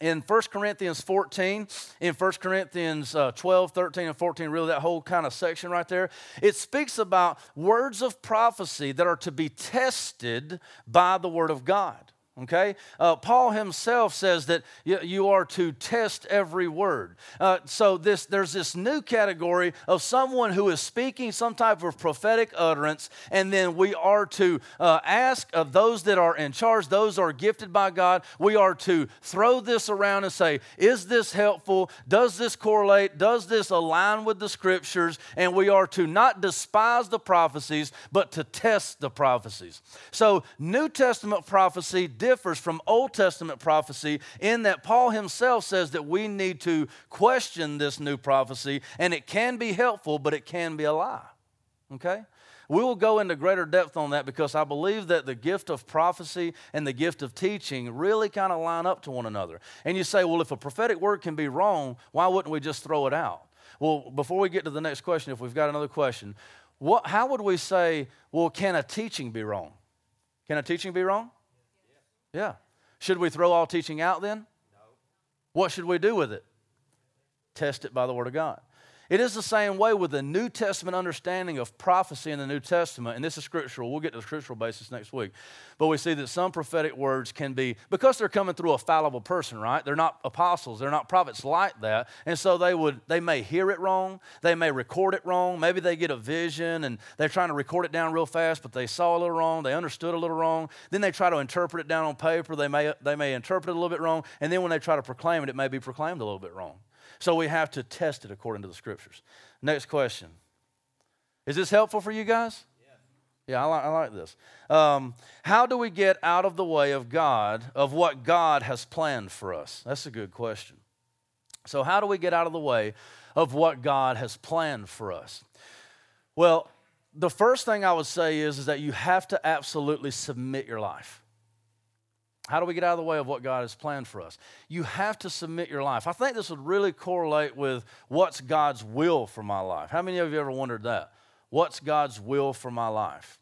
in 1 Corinthians 14, in 1 Corinthians uh, 12, 13, and 14, really that whole kind of section right there, it speaks about words of prophecy that are to be tested by the Word of God. Okay? Uh, Paul himself says that you, you, are to test every word. Uh, so this, there's this new category of someone who is speaking some type of prophetic utterance, and then we are to uh, ask of those that are in charge, those are gifted by God, we are to throw this around and say, is this helpful? Does this correlate? Does this align with the scriptures? And we are to not despise the prophecies, but to test the prophecies. So New Testament prophecy differs from Old Testament prophecy in that Paul himself says that we need to question this new prophecy, and it can be helpful, but it can be a lie. Okay? We will go into greater depth on that because I believe that the gift of prophecy and the gift of teaching really kind of line up to one another. And you say, well, if a prophetic word can be wrong, why wouldn't we just throw it out? Well, before we get to the next question, if we've got another question, what, how would we say, well, can a teaching be wrong? Can a teaching be wrong? Yeah. Should we throw all teaching out then? No. What should we do with it? Test it by the Word of God. It is the same way with the New Testament understanding of prophecy in the New Testament, and this is scriptural. We'll get to the scriptural basis next week. But we see that some prophetic words can be, because they're coming through a fallible person, right? They're not apostles, they're not prophets like that. And so they would, they may hear it wrong, they may record it wrong, maybe they get a vision and they're trying to record it down real fast, but they saw a little wrong, they understood a little wrong. Then they try to interpret it down on paper, they may, they may interpret it a little bit wrong, and then when they try to proclaim it, it may be proclaimed a little bit wrong. So we have to test it according to the scriptures. Next question. Is this helpful for you guys? Yeah, I like, I like this. Um, how do we get out of the way of God, of what God has planned for us? That's a good question. So, how do we get out of the way of what God has planned for us? Well, the first thing I would say is, is that you have to absolutely submit your life. How do we get out of the way of what God has planned for us? You have to submit your life. I think this would really correlate with what's God's will for my life. How many of you ever wondered that? What's God's will for my life?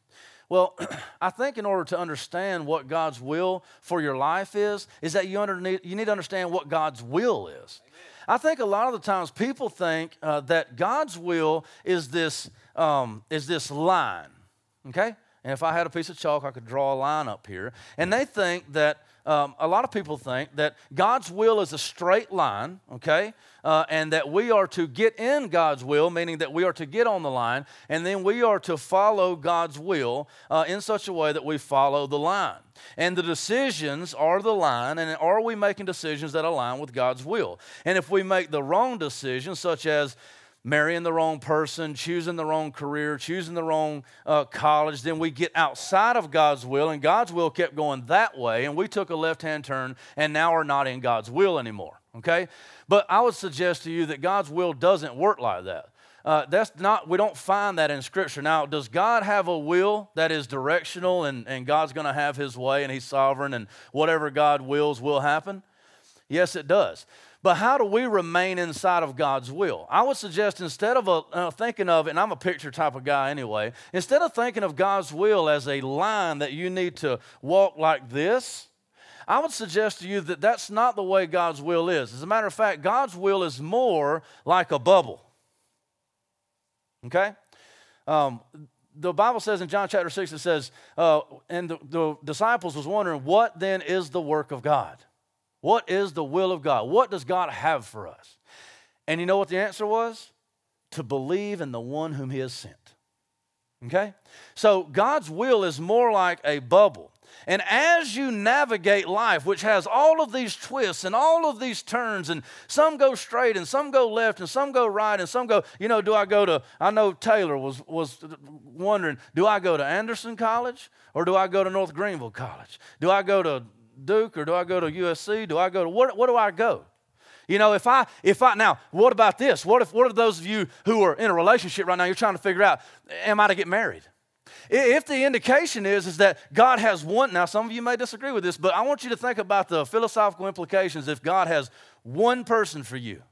Well, I think in order to understand what God's will for your life is, is that you, need, you need to understand what God's will is. Amen. I think a lot of the times people think uh, that God's will is this, um, is this line, okay? And if I had a piece of chalk, I could draw a line up here. And they think that, um, a lot of people think that God's will is a straight line, okay? Uh, and that we are to get in God's will, meaning that we are to get on the line, and then we are to follow God's will uh, in such a way that we follow the line. And the decisions are the line, and are we making decisions that align with God's will? And if we make the wrong decisions, such as marrying the wrong person, choosing the wrong career, choosing the wrong uh, college. Then we get outside of God's will, and God's will kept going that way, and we took a left hand turn, and now we're not in God's will anymore. Okay? But I would suggest to you that God's will doesn't work like that. Uh, that's not, we don't find that in Scripture. Now, does God have a will that is directional and, and God's going to have his way and he's sovereign and whatever God wills will happen? Yes, it does. But how do we remain inside of God's will? I would suggest instead of a, uh, thinking of, and I'm a picture type of guy anyway, instead of thinking of God's will as a line that you need to walk like this, I would suggest to you that that's not the way God's will is. As a matter of fact, God's will is more like a bubble. Okay? Um, the Bible says in John chapter 6, it says, uh, and the, the disciples was wondering, what then is the work of God? What is the will of God? What does God have for us? And you know what the answer was? To believe in the one whom He has sent. Okay? So God's will is more like a bubble. And as you navigate life, which has all of these twists and all of these turns, and some go straight and some go left and some go right and some go, you know, do I go to, I know Taylor was, was wondering, do I go to Anderson College or do I go to North Greenville College? Do I go to Duke or do I go to USC? Do I go to what, what do I go? You know, if I if I now, what about this? What if what if those of you who are in a relationship right now, you're trying to figure out, am I to get married? If the indication is, is that God has one, now some of you may disagree with this, but I want you to think about the philosophical implications if God has one person for you.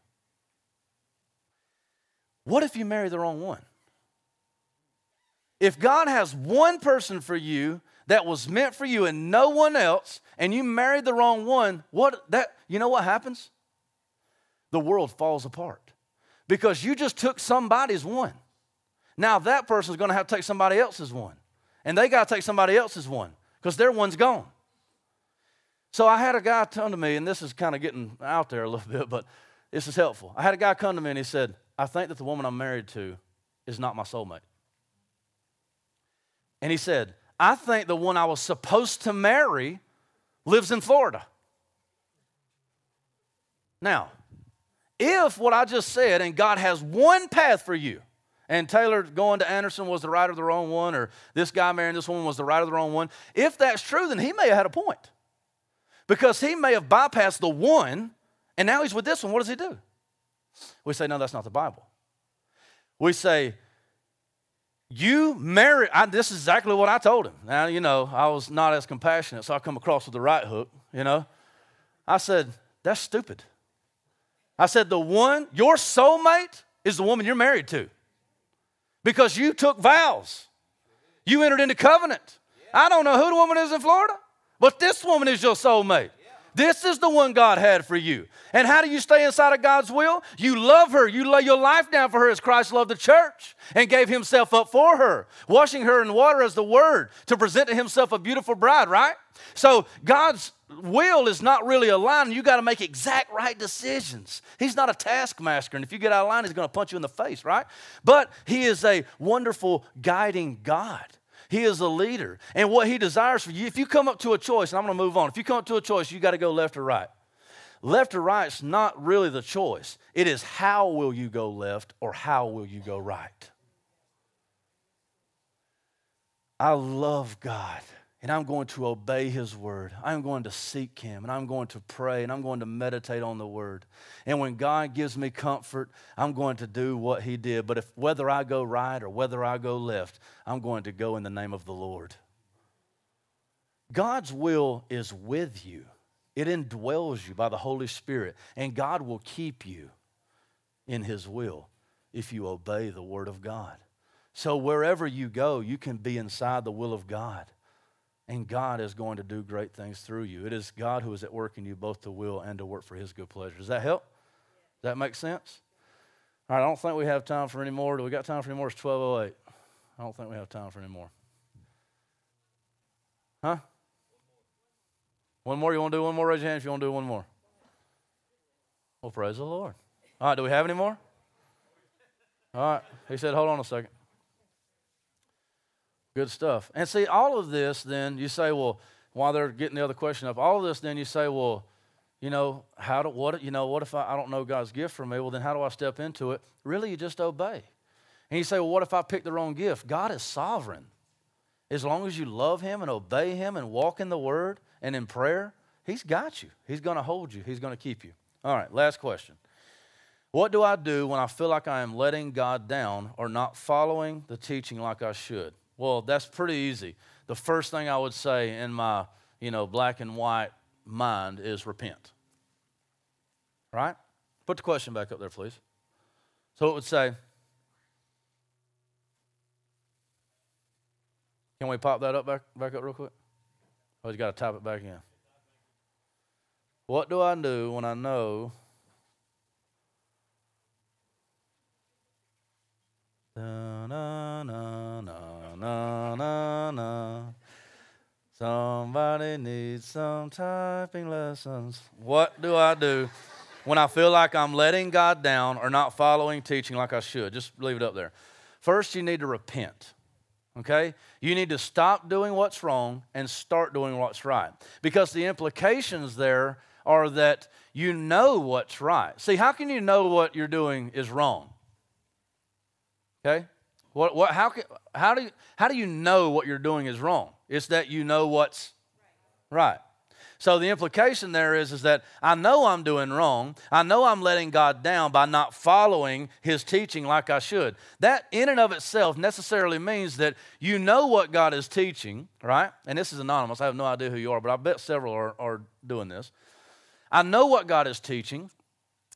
What if you marry the wrong one? If God has one person for you that was meant for you and no one else, and you married the wrong one, what that you know what happens? The world falls apart. Because you just took somebody's one. Now that person's going to have to take somebody else's one. And they got to take somebody else's one because their one's gone. So I had a guy come to me, and this is kind of getting out there a little bit, but this is helpful. I had a guy come to me and he said, I think that the woman I'm married to is not my soulmate. And he said, I think the one I was supposed to marry lives in Florida. Now, if what I just said and God has one path for you, and Taylor going to Anderson was the right or the wrong one, or this guy marrying this woman was the right or the wrong one, if that's true, then he may have had a point. Because he may have bypassed the one, and now he's with this one. What does he do? We say, no, that's not the Bible. We say, You marry, I, this is exactly what I told him. Now, you know, I was not as compassionate, so I come across with the right hook, you know. I said, that's stupid. I said, the one, your soulmate is the woman you're married to because you took vows. You entered into covenant. I don't know who the woman is in Florida, but this woman is your soulmate. This is the one God had for you. And how do you stay inside of God's will? You love her. You lay your life down for her as Christ loved the church and gave himself up for her, washing her in water as the word to present to himself a beautiful bride, right? So God's will is not really aligned. You got to make exact right decisions. He's not a taskmaster, and if you get out of line, he's going to punch you in the face, right? But he is a wonderful guiding God. He is a leader. And what he desires for you, if you come up to a choice, and I'm going to move on, if you come up to a choice, you got to go left or right. Left or right is not really the choice. It is how will you go left or how will you go right. I love God and I'm going to obey his word. I'm going to seek him and I'm going to pray and I'm going to meditate on the word. And when God gives me comfort, I'm going to do what he did. But if whether I go right or whether I go left, I'm going to go in the name of the Lord. God's will is with you. It indwells you by the Holy Spirit, and God will keep you in his will if you obey the word of God. So wherever you go, you can be inside the will of God and God is going to do great things through you. It is God who is at work in you both to will and to work for his good pleasure. Does that help? Does that make sense? All right, I don't think we have time for any more. Do we got time for any more? It's 1208. I don't think we have time for any more. Huh? One more? You want to do one more? Raise your hand if you want to do one more. Well, praise the Lord. All right, do we have any more? All right. He said, hold on a second. Good stuff. And see, all of this, then you say, well, while they're getting the other question up, all of this, then you say, well, you know, how do what you know, what if I, I don't know God's gift for me? Well, then how do I step into it? Really, you just obey. And you say, well, what if I pick the wrong gift? God is sovereign. As long as you love Him and obey Him and walk in the Word and in prayer, He's got you. He's going to hold you. He's going to keep you. All right, last question. What do I do when I feel like I am letting God down or not following the teaching like I should? Well, that's pretty easy. The first thing I would say in my, you know, black and white mind is repent. Right? Put the question back up there, please. So it would say, Can we pop that up back, back up real quick? Oh, you got to type it back in. What do I do when I know da, na, na, na, na, na, na. Somebody needs some typing lessons. What do I do when I feel like I'm letting God down or not following teaching like I should? Just leave it up there. First, you need to repent. Okay? You need to stop doing what's wrong and start doing what's right. Because the implications there are that you know what's right. See, how can you know what you're doing is wrong? Okay? What, what, how, can, how, do you, how do you know what you're doing is wrong? It's that you know what's right. So the implication there is, is that I know I'm doing wrong. I know I'm letting God down by not following his teaching like I should. That in and of itself necessarily means that you know what God is teaching, right? And this is anonymous. I have no idea who you are, but I bet several are, are doing this. I know what God is teaching.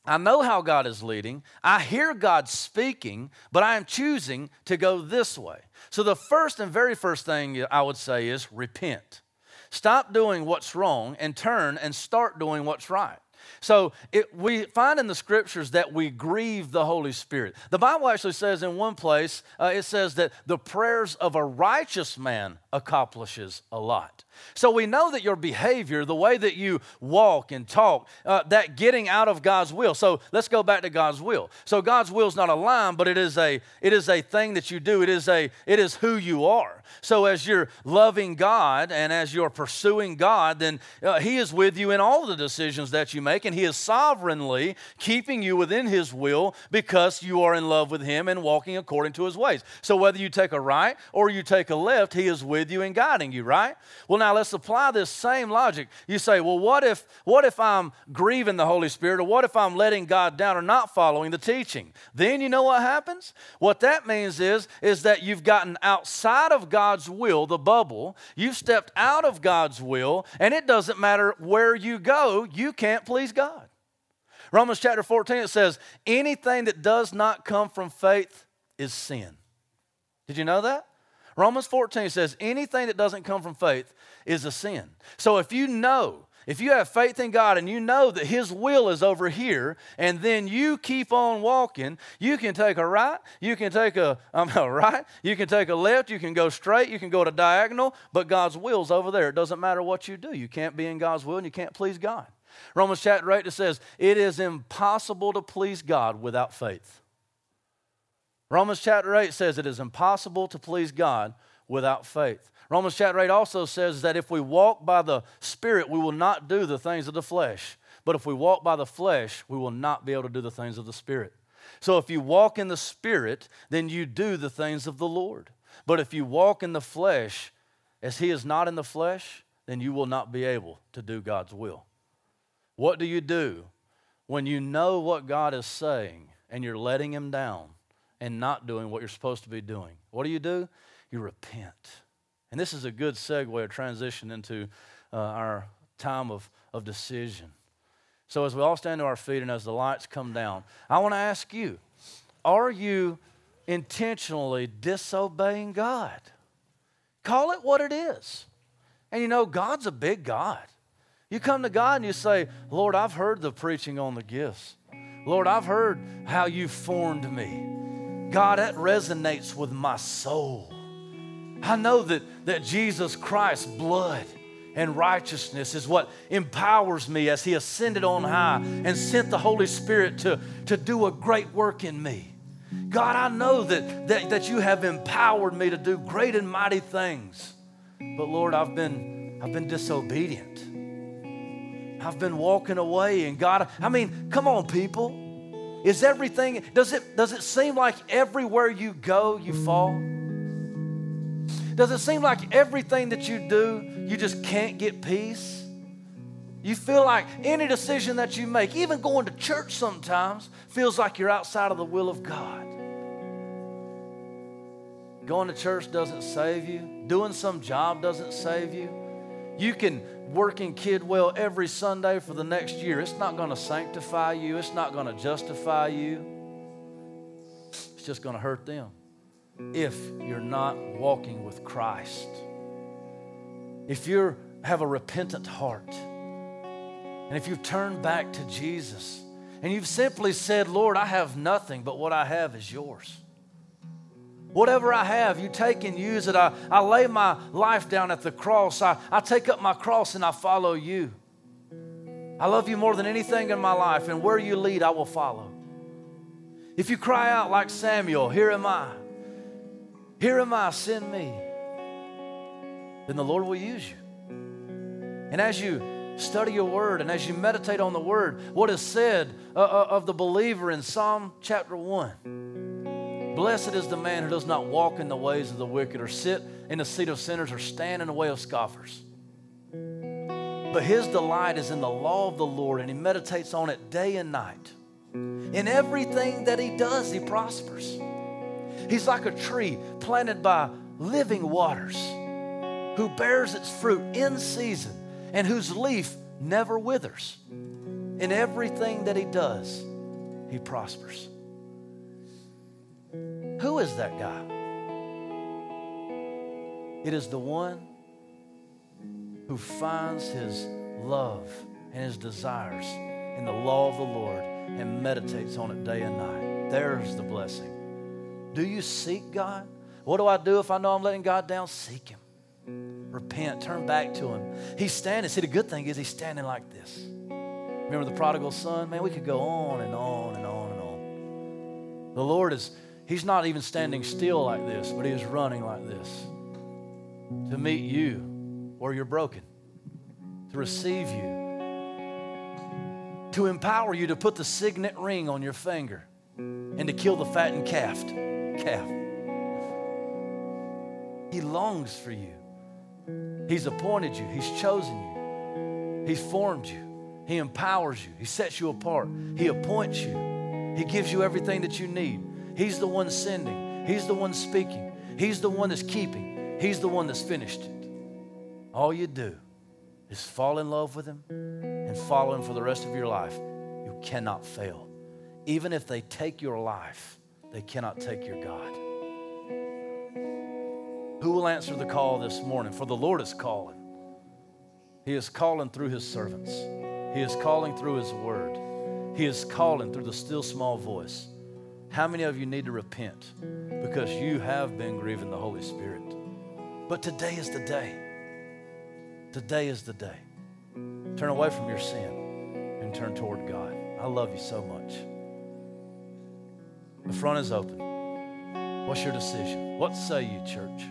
I know how God is leading. I hear God speaking, but I am choosing to go this way. So, the first and very first thing I would say is repent. Stop doing what's wrong and turn and start doing what's right. So it, we find in the scriptures that we grieve the Holy Spirit. The Bible actually says in one place, uh, it says that the prayers of a righteous man accomplishes a lot. So we know that your behavior, the way that you walk and talk, uh, that getting out of God's will. So let's go back to God's will. So God's will is not a line, but it is a it is a thing that you do. It is a it is who you are. So as you're loving God and as you're pursuing God, then uh, He is with you in all the decisions that you make, and He is sovereignly keeping you within His will because you are in love with Him and walking according to His ways. So whether you take a right or you take a left, He is with with you and guiding you, right? Well, now let's apply this same logic. You say, well, what if, what if I'm grieving the Holy Spirit, or what if I'm letting God down or not following the teaching? Then you know what happens? What that means is, is that you've gotten outside of God's will, the bubble, you've stepped out of God's will, and it doesn't matter where you go, you can't please God. Romans chapter 14, it says, anything that does not come from faith is sin. Did you know that? Romans 14 says, anything that doesn't come from faith is a sin. So if you know, if you have faith in God and you know that His will is over here, and then you keep on walking, you can take a right, you can take a, um, a right, you can take a left, you can go straight, you can go to diagonal, but God's will's over there. It doesn't matter what you do. You can't be in God's will and you can't please God. Romans chapter 8 it says, It is impossible to please God without faith. Romans chapter 8 says it is impossible to please God without faith. Romans chapter 8 also says that if we walk by the Spirit, we will not do the things of the flesh. But if we walk by the flesh, we will not be able to do the things of the Spirit. So if you walk in the Spirit, then you do the things of the Lord. But if you walk in the flesh, as He is not in the flesh, then you will not be able to do God's will. What do you do when you know what God is saying and you're letting Him down and not doing what you're supposed to be doing? What do you do? You repent. And this is a good segue or transition into uh, our time of, of decision. So, as we all stand to our feet and as the lights come down, I want to ask you are you intentionally disobeying God? Call it what it is. And you know, God's a big God. You come to God and you say, Lord, I've heard the preaching on the gifts. Lord, I've heard how you formed me. God, that resonates with my soul. I know that, that Jesus Christ's blood and righteousness is what empowers me as He ascended on high and sent the Holy Spirit to, to do a great work in me. God, I know that, that, that you have empowered me to do great and mighty things. But Lord, I've been, I've been disobedient. I've been walking away and God, I mean, come on, people. Is everything, does it, does it seem like everywhere you go, you fall? Does it seem like everything that you do, you just can't get peace? You feel like any decision that you make, even going to church sometimes, feels like you're outside of the will of God. Going to church doesn't save you, doing some job doesn't save you. You can working kid well every Sunday for the next year. It's not going to sanctify you, it's not going to justify you. It's just going to hurt them if you're not walking with Christ. If you have a repentant heart, and if you've turned back to Jesus, and you've simply said, Lord, I have nothing, but what I have is yours. Whatever I have, you take and use it. I, I lay my life down at the cross. I, I take up my cross and I follow you. I love you more than anything in my life, and where you lead, I will follow. If you cry out like Samuel, Here am I, here am I, send me, then the Lord will use you. And as you study your word and as you meditate on the word, what is said uh, uh of the believer in Psalm chapter 1 Blessed is the man who does not walk in the ways of the wicked, or sit in the seat of sinners, or stand in the way of scoffers. But his delight is in the law of the Lord, and he meditates on it day and night. In everything that he does, he prospers. He's like a tree planted by living waters, who bears its fruit in season, and whose leaf never withers. In everything that he does, he prospers. Who is that guy? It is the one who finds his love and his desires in the law of the Lord and meditates on it day and night. There's the blessing. Do you seek God? What do I do if I know I'm letting God down? Seek Him. Repent, turn back to Him. He's standing. See, the good thing is He's standing like this. Remember the prodigal son? Man, we could go on and on and on and on. The Lord is He's not even standing still like this, but he is running like this to meet you where you're broken, to receive you, to empower you to put the signet ring on your finger and to kill the fattened calf. Calf. He longs for you. He's appointed you, He's chosen you, He's formed you, He empowers you, He sets you apart, He appoints you, He gives you everything that you need. He's the one sending, He's the one speaking, He's the one that's keeping, He's the one that's finished it. All you do is fall in love with Him and follow Him for the rest of your life. You cannot fail. Even if they take your life, they cannot take your God. Who will answer the call this morning? For the Lord is calling. He is calling through His servants, He is calling through His word, He is calling through the still small voice. How many of you need to repent because you have been grieving the Holy Spirit? But today is the day. Today is the day. Turn away from your sin and turn toward God. I love you so much. The front is open. What's your decision? What say you, church?